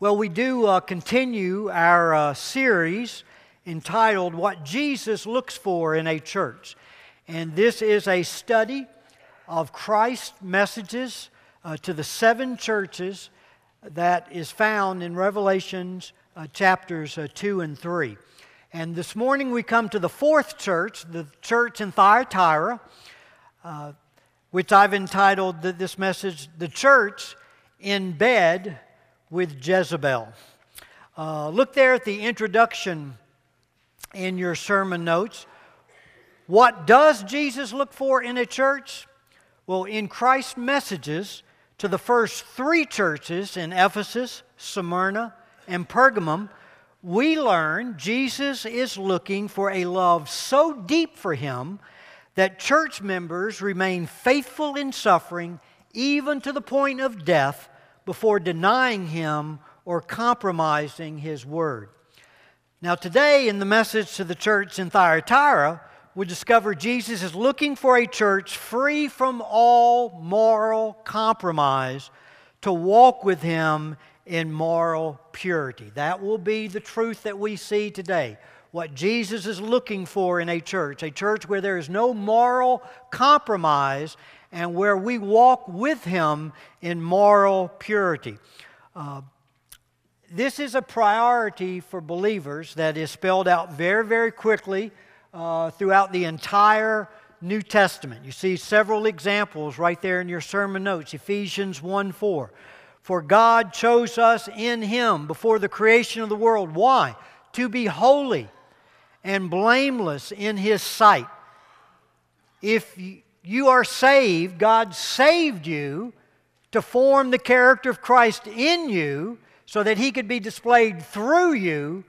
Well, we do uh, continue our uh, series entitled What Jesus Looks For in a Church. And this is a study of Christ's messages uh, to the seven churches that is found in Revelations uh, chapters uh, 2 and 3. And this morning we come to the fourth church, the church in Thyatira, uh, which I've entitled this message, The Church in Bed with Jezebel. Uh, look there at the introduction in your sermon notes. What does Jesus look for in a church? Well, in Christ's messages to the first three churches in Ephesus, Smyrna, and Pergamum, we learn Jesus is looking for a love so deep for him that church members remain faithful in suffering, even to the point of death before denying him or compromising his word. Now, today in the message to the church in Thyatira, we discover Jesus is looking for a church free from all moral compromise to walk with him in moral purity. That will be the truth that we see today. What Jesus is looking for in a church, a church where there is no moral compromise and where we walk with Him in moral purity. Uh, this is a priority for believers that is spelled out very, very quickly uh, throughout the entire New Testament. You see several examples right there in your sermon notes Ephesians 1 4. For God chose us in Him before the creation of the world. Why? To be holy and blameless in His sight. If you are saved, God saved you to form the character of Christ in you so that He could be displayed through you,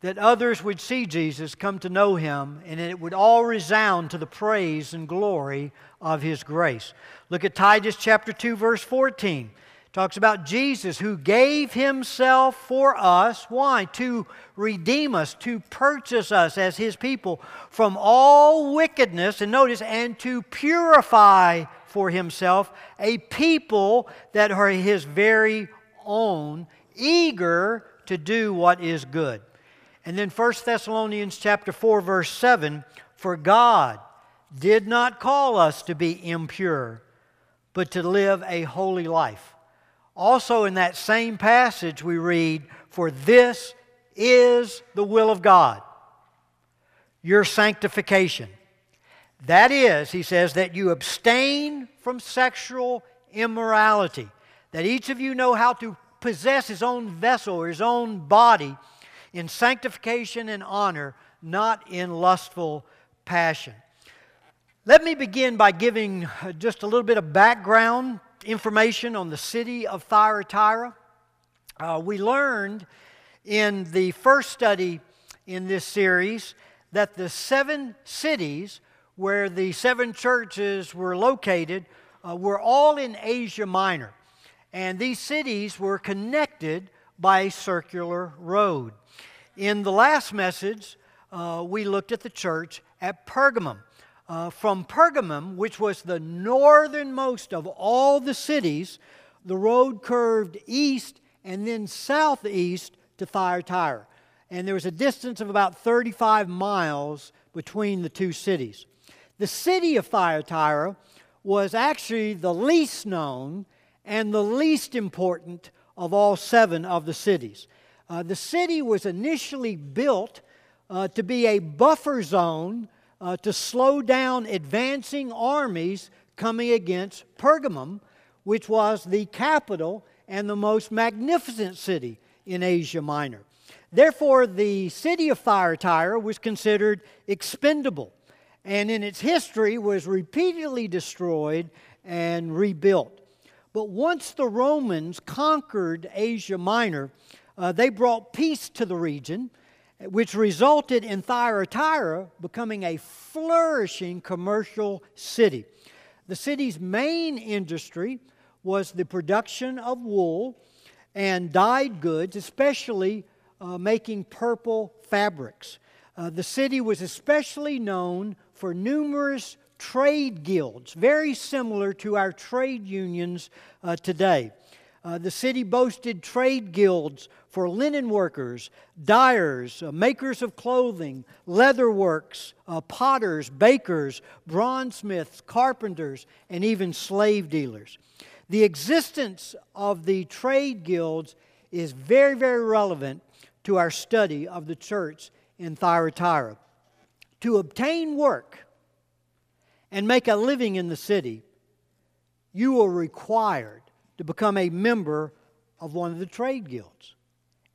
that others would see Jesus, come to know Him, and it would all resound to the praise and glory of His grace. Look at Titus chapter 2, verse 14 talks about Jesus who gave himself for us. Why? To redeem us, to purchase us as his people from all wickedness, and notice, and to purify for himself a people that are his very own, eager to do what is good. And then 1 Thessalonians chapter 4 verse 7, for God did not call us to be impure, but to live a holy life. Also, in that same passage, we read, For this is the will of God, your sanctification. That is, he says, that you abstain from sexual immorality, that each of you know how to possess his own vessel or his own body in sanctification and honor, not in lustful passion. Let me begin by giving just a little bit of background information on the city of Thyatira. Uh, we learned in the first study in this series that the seven cities where the seven churches were located uh, were all in Asia Minor. And these cities were connected by a circular road. In the last message, uh, we looked at the church at Pergamum uh, from Pergamum, which was the northernmost of all the cities, the road curved east and then southeast to Thyatira. And there was a distance of about 35 miles between the two cities. The city of Thyatira was actually the least known and the least important of all seven of the cities. Uh, the city was initially built uh, to be a buffer zone uh, to slow down advancing armies coming against Pergamum, which was the capital and the most magnificent city in Asia Minor. Therefore, the city of Thyatira was considered expendable and in its history was repeatedly destroyed and rebuilt. But once the Romans conquered Asia Minor, uh, they brought peace to the region which resulted in Thyatira becoming a flourishing commercial city. The city's main industry was the production of wool and dyed goods, especially uh, making purple fabrics. Uh, the city was especially known for numerous trade guilds, very similar to our trade unions uh, today. Uh, the city boasted trade guilds for linen workers, dyers, uh, makers of clothing, leatherworks, uh, potters, bakers, bronzesmiths, carpenters, and even slave dealers. The existence of the trade guilds is very, very relevant to our study of the church in Thyatira. To obtain work and make a living in the city, you were required to become a member of one of the trade guilds.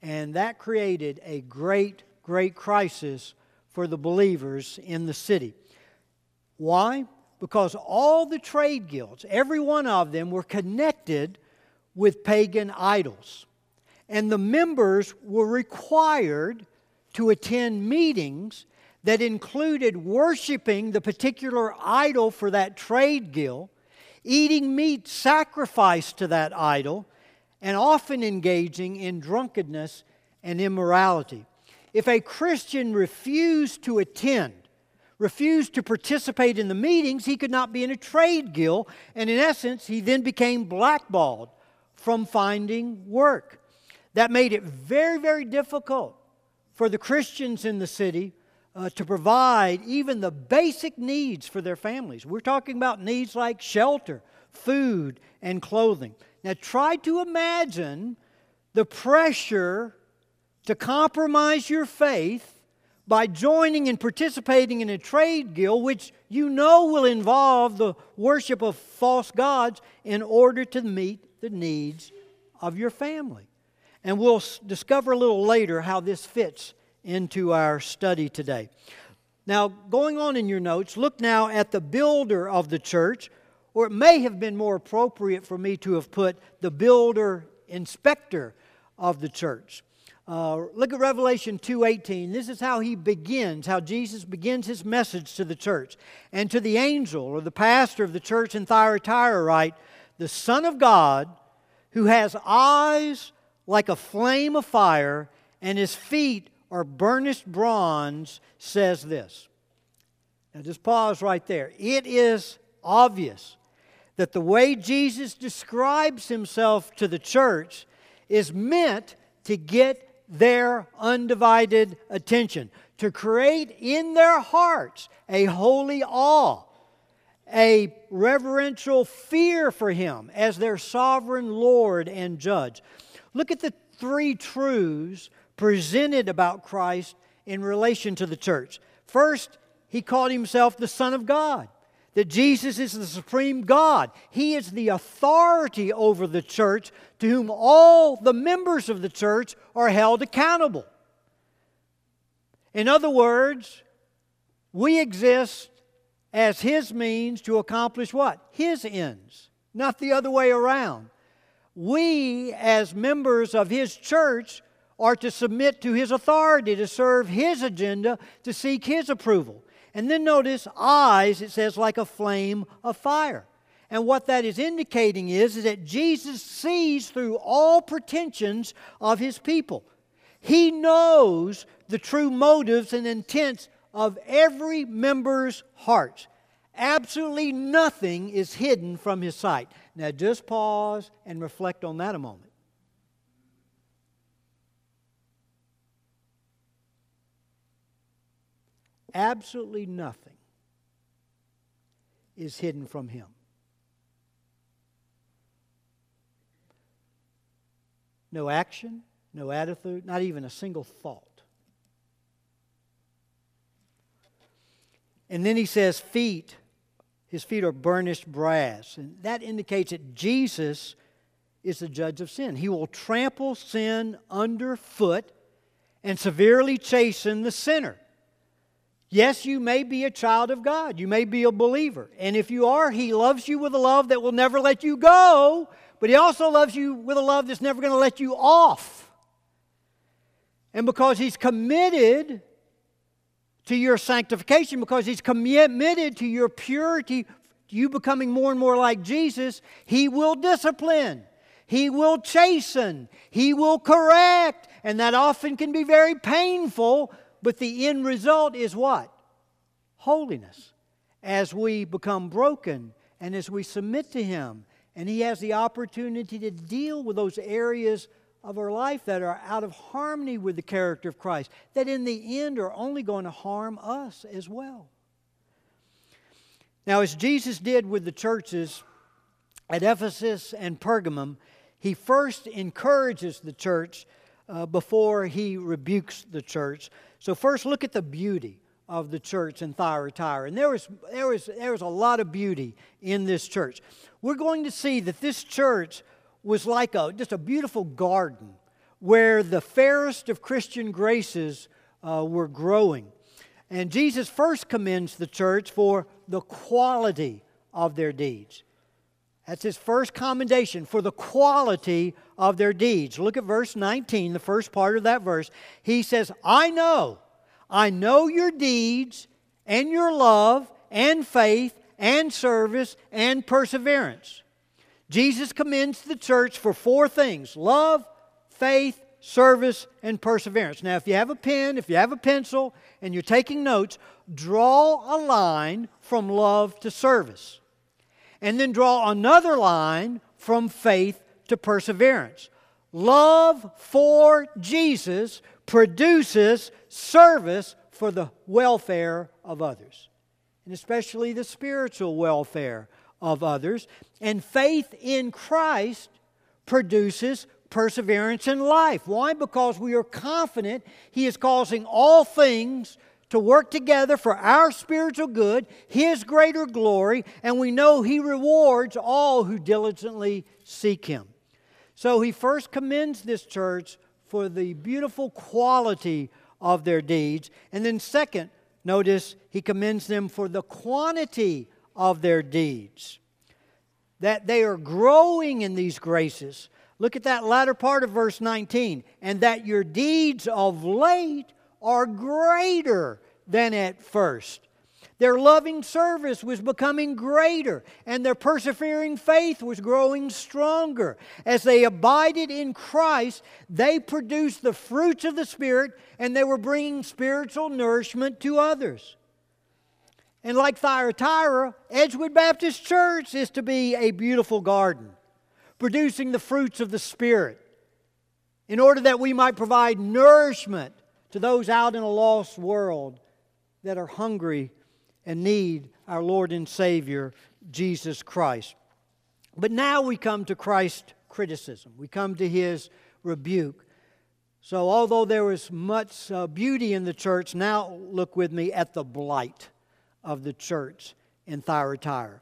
And that created a great, great crisis for the believers in the city. Why? Because all the trade guilds, every one of them, were connected with pagan idols. And the members were required to attend meetings that included worshiping the particular idol for that trade guild eating meat sacrificed to that idol, and often engaging in drunkenness and immorality. If a Christian refused to attend, refused to participate in the meetings, he could not be in a trade guild, and in essence, he then became blackballed from finding work. That made it very, very difficult for the Christians in the city uh, to provide even the basic needs for their families. We're talking about needs like shelter, food, and clothing. Now, try to imagine the pressure to compromise your faith by joining and participating in a trade guild, which you know will involve the worship of false gods in order to meet the needs of your family. And we'll discover a little later how this fits into our study today. Now, going on in your notes, look now at the builder of the church, or it may have been more appropriate for me to have put the builder inspector of the church. Uh, look at Revelation 2:18. This is how he begins, how Jesus begins his message to the church. And to the angel or the pastor of the church in Thyatira write, "The Son of God, who has eyes like a flame of fire and his feet or burnished bronze says this. Now just pause right there. It is obvious that the way Jesus describes himself to the church is meant to get their undivided attention, to create in their hearts a holy awe, a reverential fear for him as their sovereign Lord and judge. Look at the three truths presented about Christ in relation to the church. First, he called himself the Son of God, that Jesus is the supreme God. He is the authority over the church to whom all the members of the church are held accountable. In other words, we exist as His means to accomplish what? His ends, not the other way around. We, as members of His church, are to submit to his authority, to serve his agenda, to seek his approval. And then notice eyes, it says, like a flame of fire. And what that is indicating is, is that Jesus sees through all pretensions of his people. He knows the true motives and intents of every member's heart. Absolutely nothing is hidden from his sight. Now just pause and reflect on that a moment. Absolutely nothing is hidden from him. No action, no attitude, not even a single thought. And then he says, feet. His feet are burnished brass. And that indicates that Jesus is the judge of sin. He will trample sin underfoot and severely chasten the sinner. Yes, you may be a child of God. You may be a believer. And if you are, He loves you with a love that will never let you go, but He also loves you with a love that's never going to let you off. And because He's committed to your sanctification, because He's committed to your purity, to you becoming more and more like Jesus, He will discipline. He will chasten. He will correct. And that often can be very painful but the end result is what? Holiness. As we become broken and as we submit to Him And He has the opportunity to deal with those areas of our life that are out of harmony with the character of Christ, that in the end are only going to harm us as well. Now, as Jesus did with the churches at Ephesus and Pergamum, he first encourages the church uh, before he rebukes the church. So, first, look at the beauty of the church in Thyatira. And there was, there, was, there was a lot of beauty in this church. We're going to see that this church was like a, just a beautiful garden where the fairest of Christian graces uh, were growing. And Jesus first commends the church for the quality of their deeds. That's his first commendation for the quality of their deeds. Look at verse 19, the first part of that verse. He says, I know, I know your deeds and your love and faith and service and perseverance. Jesus commends the church for four things love, faith, service, and perseverance. Now, if you have a pen, if you have a pencil, and you're taking notes, draw a line from love to service and then draw another line from faith to perseverance. Love for Jesus produces service for the welfare of others, and especially the spiritual welfare of others. And faith in Christ produces perseverance in life. Why? Because we are confident He is causing all things to work together for our spiritual good, His greater glory, and we know He rewards all who diligently seek Him. So He first commends this church for the beautiful quality of their deeds, and then, second, notice He commends them for the quantity of their deeds. That they are growing in these graces. Look at that latter part of verse 19. And that your deeds of late are greater than at first. Their loving service was becoming greater, and their persevering faith was growing stronger. As they abided in Christ, they produced the fruits of the Spirit, and they were bringing spiritual nourishment to others. And like Thyatira, Edgewood Baptist Church is to be a beautiful garden, producing the fruits of the Spirit, in order that we might provide nourishment to those out in a lost world that are hungry and need our Lord and Savior, Jesus Christ. But now we come to Christ's criticism, we come to his rebuke. So, although there was much uh, beauty in the church, now look with me at the blight of the church in Thyatira.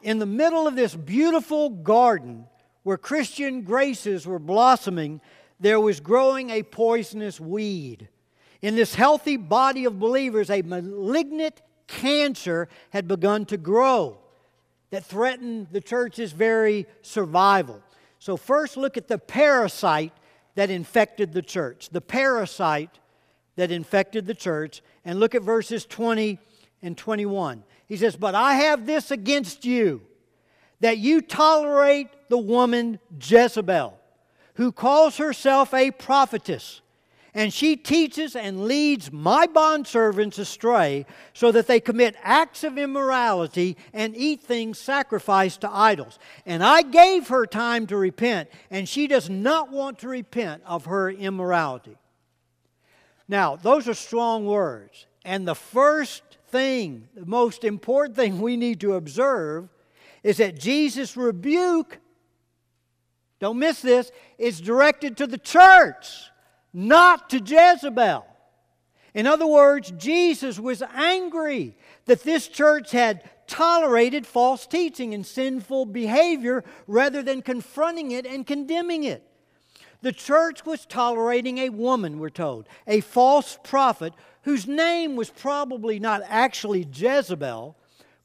In the middle of this beautiful garden where Christian graces were blossoming, there was growing a poisonous weed. In this healthy body of believers, a malignant cancer had begun to grow that threatened the church's very survival. So, first, look at the parasite that infected the church. The parasite that infected the church. And look at verses 20 and 21. He says, But I have this against you, that you tolerate the woman Jezebel, who calls herself a prophetess and she teaches and leads my bondservants astray so that they commit acts of immorality and eat things sacrificed to idols. And I gave her time to repent, and she does not want to repent of her immorality. Now, those are strong words. And the first thing, the most important thing we need to observe is that Jesus' rebuke, don't miss this, is directed to the church not to Jezebel. In other words, Jesus was angry that this church had tolerated false teaching and sinful behavior rather than confronting it and condemning it. The church was tolerating a woman, we're told, a false prophet whose name was probably not actually Jezebel,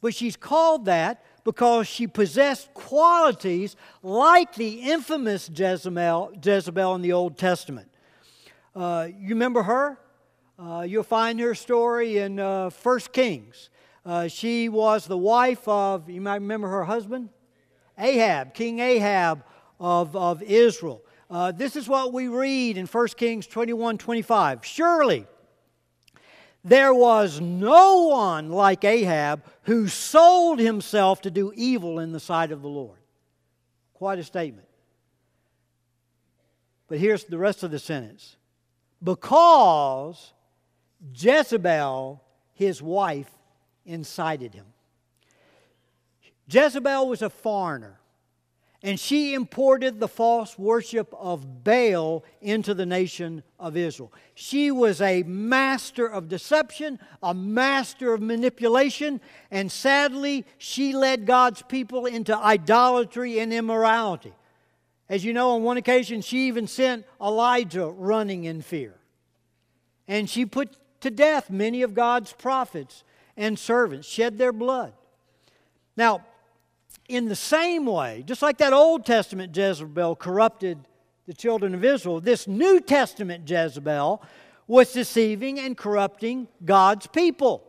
but she's called that because she possessed qualities like the infamous Jezebel, Jezebel in the Old Testament. Uh, you remember her? Uh, you'll find her story in uh, 1 Kings. Uh, she was the wife of, you might remember her husband? Ahab, King Ahab of, of Israel. Uh, this is what we read in 1 Kings 21 25. Surely there was no one like Ahab who sold himself to do evil in the sight of the Lord. Quite a statement. But here's the rest of the sentence because Jezebel, his wife, incited him. Jezebel was a foreigner and she imported the false worship of Baal into the nation of Israel. She was a master of deception, a master of manipulation, and sadly, she led God's people into idolatry and immorality. As you know, on one occasion, she even sent Elijah running in fear. And she put to death many of God's prophets and servants, shed their blood. Now, in the same way, just like that Old Testament Jezebel corrupted the children of Israel, this New Testament Jezebel was deceiving and corrupting God's people.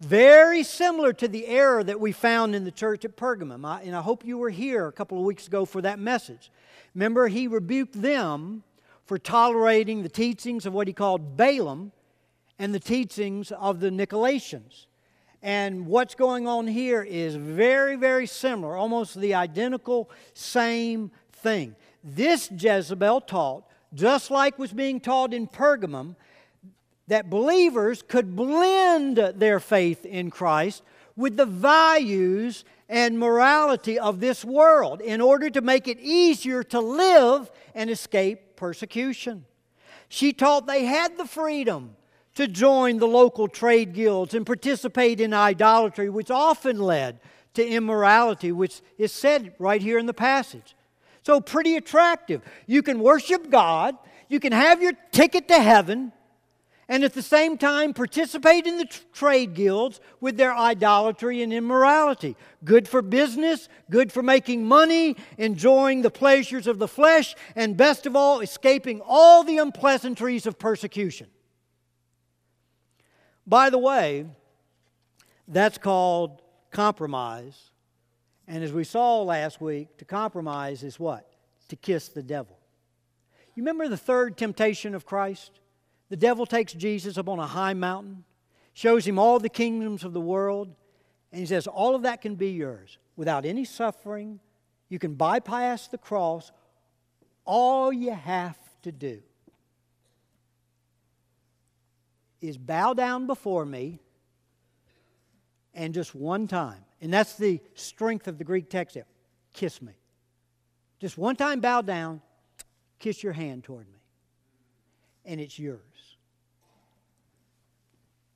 Very similar to the error that we found in the church at Pergamum. I, and I hope you were here a couple of weeks ago for that message. Remember, he rebuked them for tolerating the teachings of what he called Balaam and the teachings of the Nicolaitans. And what's going on here is very, very similar, almost the identical same thing. This Jezebel taught, just like was being taught in Pergamum, that believers could blend their faith in Christ with the values and morality of this world in order to make it easier to live and escape persecution. She taught they had the freedom to join the local trade guilds and participate in idolatry, which often led to immorality, which is said right here in the passage. So, pretty attractive. You can worship God, you can have your ticket to heaven, and at the same time participate in the trade guilds with their idolatry and immorality. Good for business, good for making money, enjoying the pleasures of the flesh, and best of all, escaping all the unpleasantries of persecution. By the way, that's called compromise. And as we saw last week, to compromise is what? To kiss the devil. You remember the third temptation of Christ? The devil takes Jesus up on a high mountain, shows him all the kingdoms of the world, and he says, All of that can be yours without any suffering. You can bypass the cross. All you have to do is bow down before me and just one time. And that's the strength of the Greek text there. Kiss me. Just one time bow down, kiss your hand toward me. And it's yours.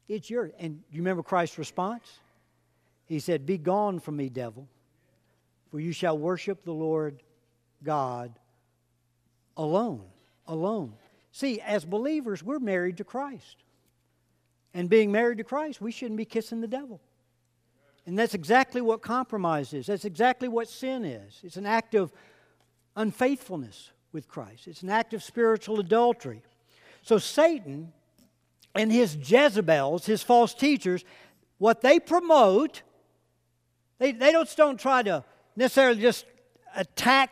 It's yours. And you remember Christ's response? He said, Be gone from me, devil, for you shall worship the Lord God alone. Alone. See, as believers, we're married to Christ and being married to Christ, we shouldn't be kissing the devil. And that's exactly what compromise is. That's exactly what sin is. It's an act of unfaithfulness with Christ, it's an act of spiritual adultery. So, Satan and his Jezebels, his false teachers, what they promote, they, they don't, don't try to necessarily just attack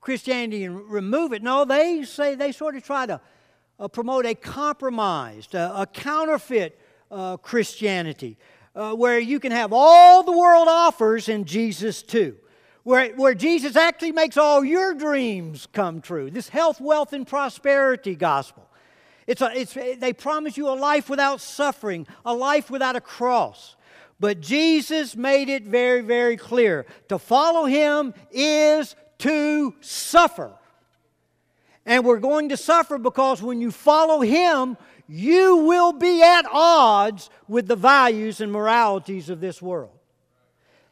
Christianity and remove it. No, they say they sort of try to uh, promote a compromised, a counterfeit uh, Christianity, uh, where you can have all the world offers in Jesus too. Where, where Jesus actually makes all your dreams come true. This health, wealth, and prosperity gospel. It's a, it's, they promise you a life without suffering, a life without a cross. But Jesus made it very, very clear to follow him is to suffer. And we're going to suffer because when you follow Him, you will be at odds with the values and moralities of this world.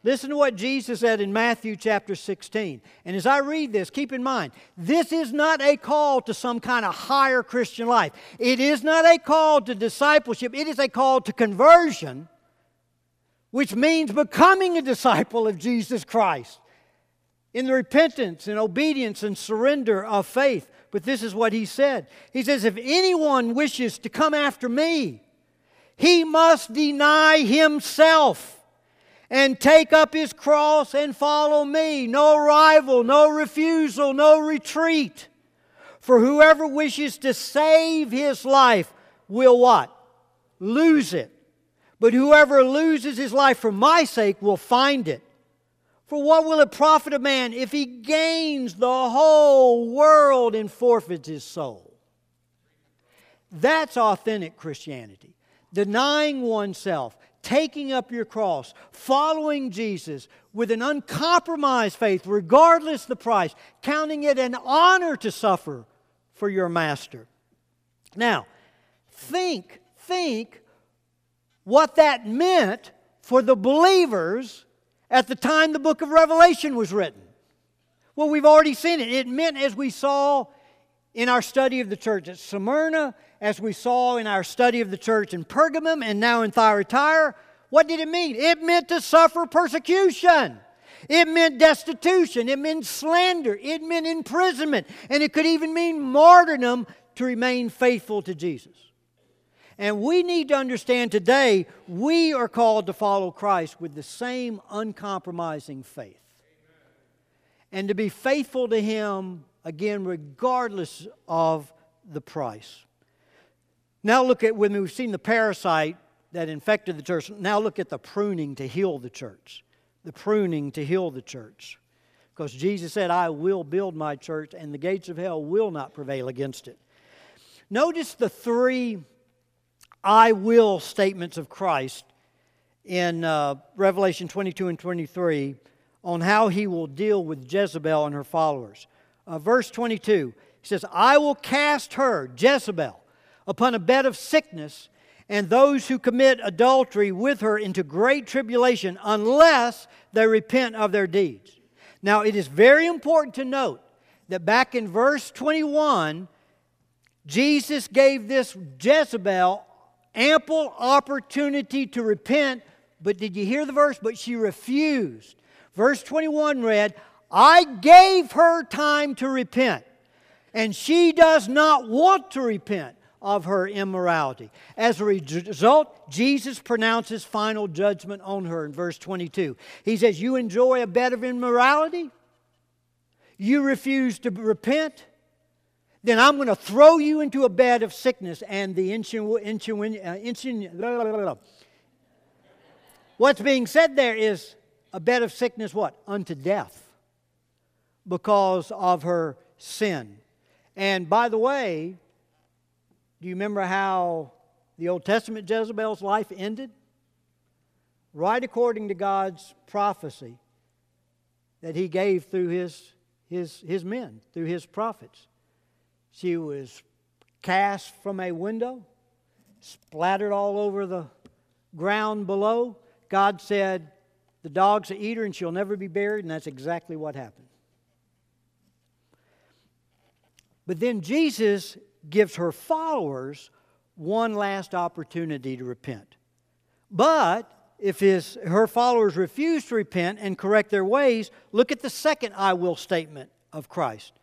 Listen to what Jesus said in Matthew chapter 16. And as I read this, keep in mind, this is not a call to some kind of higher Christian life. It is not a call to discipleship, it is a call to conversion, which means becoming a disciple of Jesus Christ in the repentance and obedience and surrender of faith. But this is what he said He says, If anyone wishes to come after me, he must deny himself and take up his cross and follow me. No rival, no refusal, no retreat. For whoever wishes to save his life will what? Lose it. But whoever loses his life for my sake will find it. For what will it profit a man if he gains the whole world and forfeits his soul? That's authentic Christianity. Denying oneself, taking up your cross, following Jesus with an uncompromised faith, regardless the price, counting it an honor to suffer for your master. Now, think, think what that meant for the believers at the time the book of Revelation was written. Well, we've already seen it. It meant, as we saw in our study of the church at Smyrna, as we saw in our study of the church in Pergamum, and now in Thyatira, what did it mean? It meant to suffer persecution. It meant destitution. It meant slander. It meant imprisonment. And it could even mean martyrdom to remain faithful to Jesus. And we need to understand today we are called to follow Christ with the same uncompromising faith. And to be faithful to Him, again, regardless of the price. Now, look at when we've seen the parasite that infected the church. Now, look at the pruning to heal the church. The pruning to heal the church. Because Jesus said, I will build my church, and the gates of hell will not prevail against it. Notice the three I will statements of Christ in uh, Revelation 22 and 23 on how he will deal with Jezebel and her followers. Uh, verse 22, he says, I will cast her, Jezebel, upon a bed of sickness, and those who commit adultery with her into great tribulation, unless they repent of their deeds. Now, it is very important to note that back in verse 21, Jesus gave this Jezebel ample opportunity to repent, but did you hear the verse? But she refused. Verse 21 read, I gave her time to repent, and she does not want to repent of her immorality. As a result, Jesus pronounces final judgment on her in verse 22. He says, You enjoy a bed of immorality? You refuse to repent? then I'm going to throw you into a bed of sickness and the What's being said there is a bed of sickness, what? Unto death because of her sin. And by the way, do you remember how the Old Testament Jezebel's life ended? Right according to God's prophecy that he gave through his, his, his men, through his prophets. She was cast from a window, splattered all over the ground below. God said, The dogs will eat her and she'll never be buried, and that's exactly what happened. But then Jesus gives her followers one last opportunity to repent. But if his, her followers refuse to repent and correct their ways, look at the second I will statement of Christ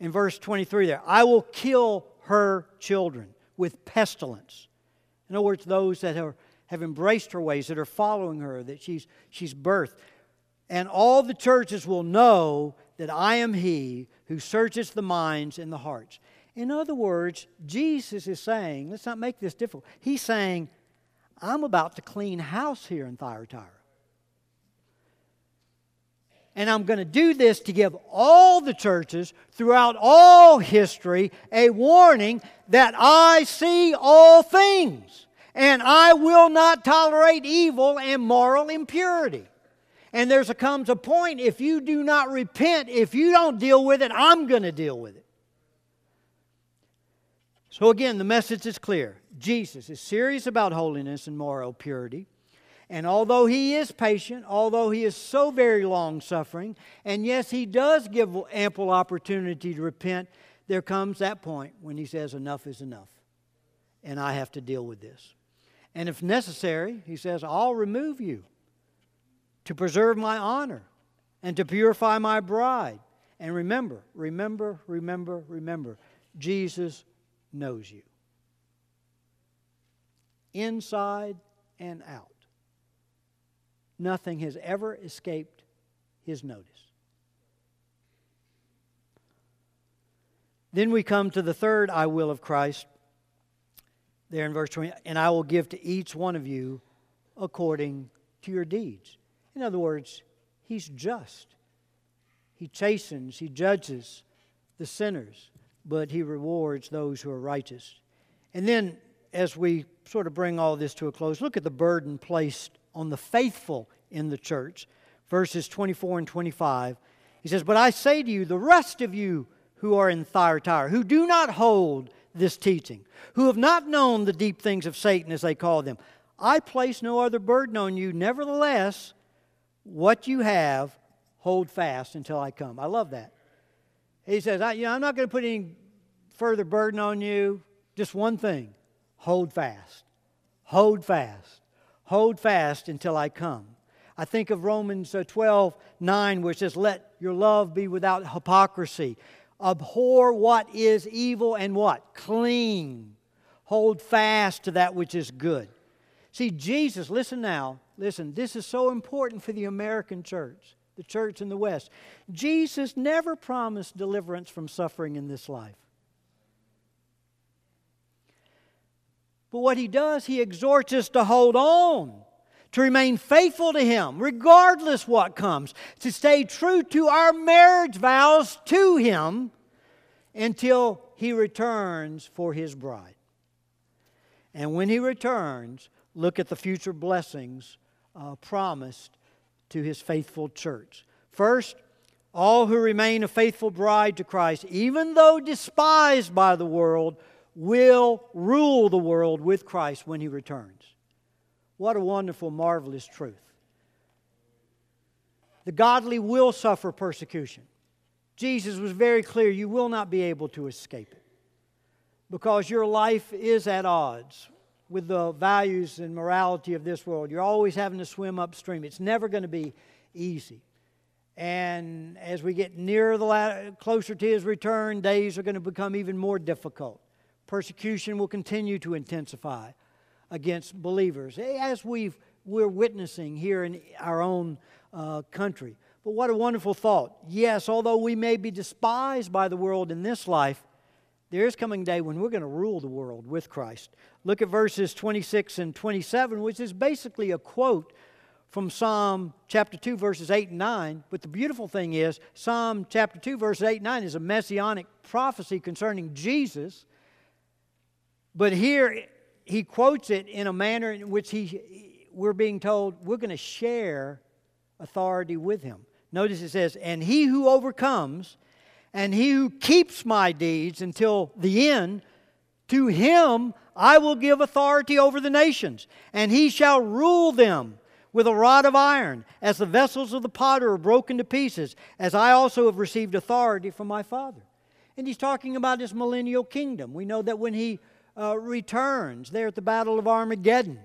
in verse 23 there I will kill her children with pestilence. In other words, those that are, have embraced her ways, that are following her, that she's, she's birthed. And all the churches will know that I am He who searches the minds and the hearts. In other words, Jesus is saying, let's not make this difficult. He's saying, I'm about to clean house here in Thyatira. And I'm going to do this to give all the churches throughout all history a warning that I see all things and I will not tolerate evil and moral impurity. And there comes a point if you do not repent, if you don't deal with it, I'm going to deal with it. So again, the message is clear. Jesus is serious about holiness and moral purity. And although he is patient, although he is so very long suffering, and yes, he does give ample opportunity to repent, there comes that point when he says, Enough is enough, and I have to deal with this. And if necessary, he says, I'll remove you to preserve my honor and to purify my bride. And remember, remember, remember, remember, Jesus knows you. Inside and out. Nothing has ever escaped his notice. Then we come to the third I will of Christ, there in verse 20, and I will give to each one of you according to your deeds. In other words, He's just. He chastens, He judges the sinners, but He rewards those who are righteous. And then, as we sort of bring all this to a close, look at the burden placed on the faithful in the church. Verses 24 and 25. He says, But I say to you, the rest of you who are in Thyatira, who do not hold this teaching, who have not known the deep things of Satan, as they call them, I place no other burden on you. Nevertheless, what you have, hold fast until I come. I love that. He says, I, you know, I'm not going to put any further burden on you. Just one thing hold fast. Hold fast. Hold fast until I come. I think of Romans uh, 12 9, where it says, Let your love be without hypocrisy. Abhor what is evil and what? Clean. Hold fast to that which is good. See, Jesus, listen now, listen, this is so important for the American church, the church in the West. Jesus never promised deliverance from suffering in this life. But what he does, he exhorts us to hold on, to remain faithful to him, regardless what comes, to stay true to our marriage vows to him until he returns for his bride. And when he returns, look at the future blessings uh, promised to his faithful church. First, all who remain a faithful bride to Christ, even though despised by the world, will rule the world with Christ when he returns. What a wonderful, marvelous truth. The godly will suffer persecution. Jesus was very clear you will not be able to escape it because your life is at odds with the values and morality of this world. You're always having to swim upstream. It's never going to be easy. And as we get nearer the latter, closer to his return, days are going to become even more difficult. Persecution will continue to intensify against believers, as we've, we're witnessing here in our own uh, country. But what a wonderful thought. Yes, although we may be despised by the world in this life, there is coming a day when we're going to rule the world with Christ. Look at verses 26 and 27, which is basically a quote from Psalm chapter 2, verses 8 and 9. But the beautiful thing is, Psalm chapter 2, verses 8 and 9 is a messianic prophecy concerning Jesus. But here he quotes it in a manner in which he, we're being told we're going to share authority with him. Notice it says, And he who overcomes, and he who keeps my deeds until the end, to him I will give authority over the nations, and he shall rule them with a rod of iron, as the vessels of the potter are broken to pieces, as I also have received authority from my Father. And he's talking about his millennial kingdom. We know that when he uh, returns there at the Battle of Armageddon,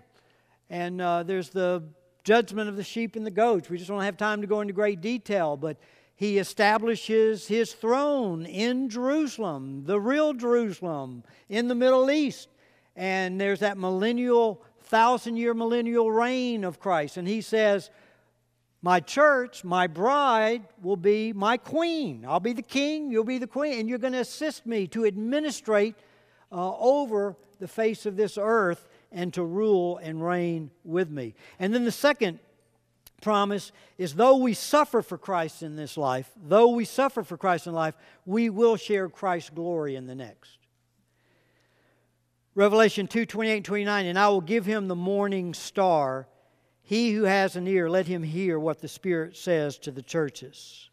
and uh, there's the judgment of the sheep and the goats. We just don't have time to go into great detail, but he establishes his throne in Jerusalem, the real Jerusalem, in the Middle East. And there's that millennial, thousand year millennial reign of Christ. And he says, My church, my bride, will be my queen. I'll be the king, you'll be the queen, and you're going to assist me to administrate uh, over the face of this earth and to rule and reign with me. And then the second promise is though we suffer for Christ in this life, though we suffer for Christ in life, we will share Christ's glory in the next. Revelation 2 28 29, and I will give him the morning star. He who has an ear, let him hear what the Spirit says to the churches.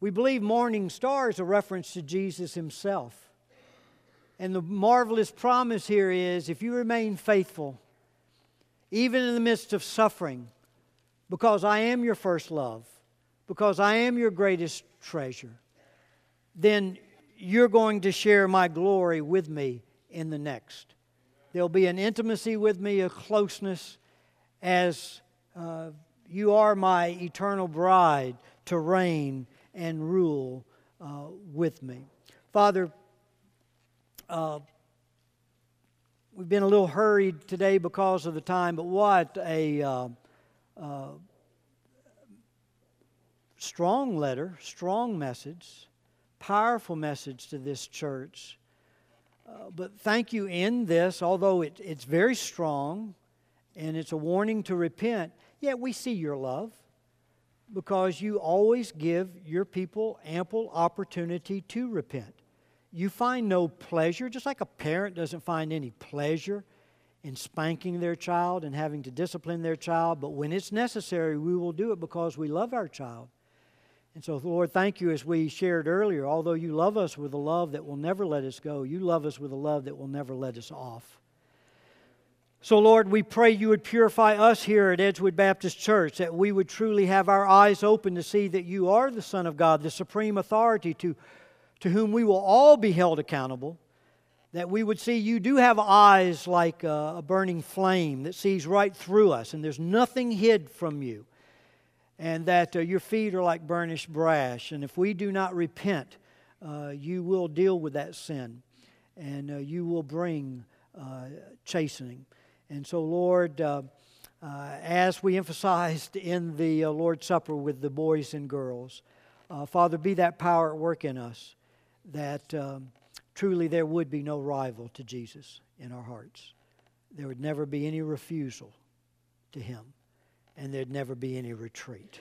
We believe morning star is a reference to Jesus himself. And the marvelous promise here is if you remain faithful, even in the midst of suffering, because I am your first love, because I am your greatest treasure, then you're going to share my glory with me in the next. There'll be an intimacy with me, a closeness, as uh, you are my eternal bride to reign and rule uh, with me. Father, uh, we've been a little hurried today because of the time, but what a strong letter, strong message, powerful message to this church. Uh, but thank you in this, although it, it's very strong and it's a warning to repent, yet we see your love. because you always give your people ample opportunity to repent. You find no pleasure, just like a parent doesn't find any pleasure in spanking their child and having to discipline their child, but when it's necessary, we will do it because we love our child. And so, Lord, thank you as we shared earlier. Although you love us with a love that will never let us go, you love us with a love that will never let us off. So, Lord, we pray you would purify us here at Edgewood Baptist Church, that we would truly have our eyes open to see that you are the Son of God, the supreme authority to, to whom we will all be held accountable. That we would see you do have eyes like a, burning flame that sees right through us, and there's nothing hid from you. And that uh, your feet are like burnished brass, and if we do not repent, uh, you will deal with that sin, and uh, you will bring uh, chastening. And so, Lord, uh, uh, as we emphasized in the Lord's Supper with the boys and girls, Father, be that power at work in us that um, truly there would be no rival to Jesus in our hearts. There would never be any refusal to Him, and there'd never be any retreat.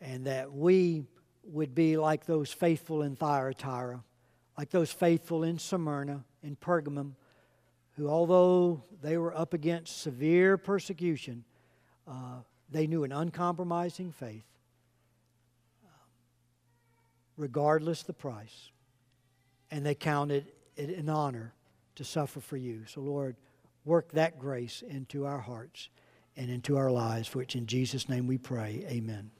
And that we would be like those faithful in Thyatira, like those faithful in Smyrna, in Pergamum, who, although they were up against severe persecution, uh, they knew an uncompromising faith, regardless the price, and they counted it an honor to suffer for you. So, Lord, work that grace into our hearts and into our lives, which in Jesus' name we pray. Amen.